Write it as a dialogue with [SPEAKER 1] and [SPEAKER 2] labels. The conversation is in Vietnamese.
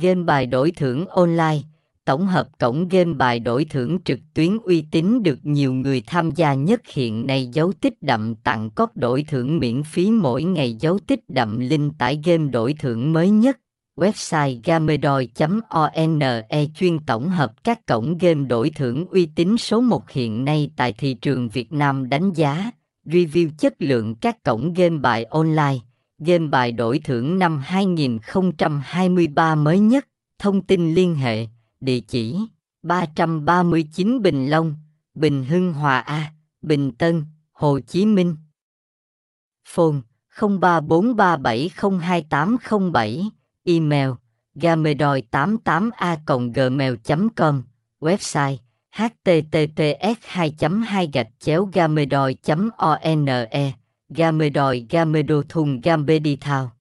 [SPEAKER 1] Game bài đổi thưởng online, tổng hợp cổng game bài đổi thưởng trực tuyến uy tín được nhiều người tham gia nhất hiện nay dấu tích đậm tặng cốt đổi thưởng miễn phí mỗi ngày dấu tích đậm linh tải game đổi thưởng mới nhất. Website gamedoi.one chuyên tổng hợp các cổng game đổi thưởng uy tín số 1 hiện nay tại thị trường Việt Nam đánh giá, review chất lượng các cổng game bài online, game bài đổi thưởng năm 2023 mới nhất, thông tin liên hệ. Địa chỉ. 339 Bình Long, Bình Hưng Hòa A, Bình Tân, Hồ Chí Minh. Phone 0343702807, email gamedoi88a.gmail.com, website https 2 2 gạch chéo one Gamedothung Gambedithao. thùng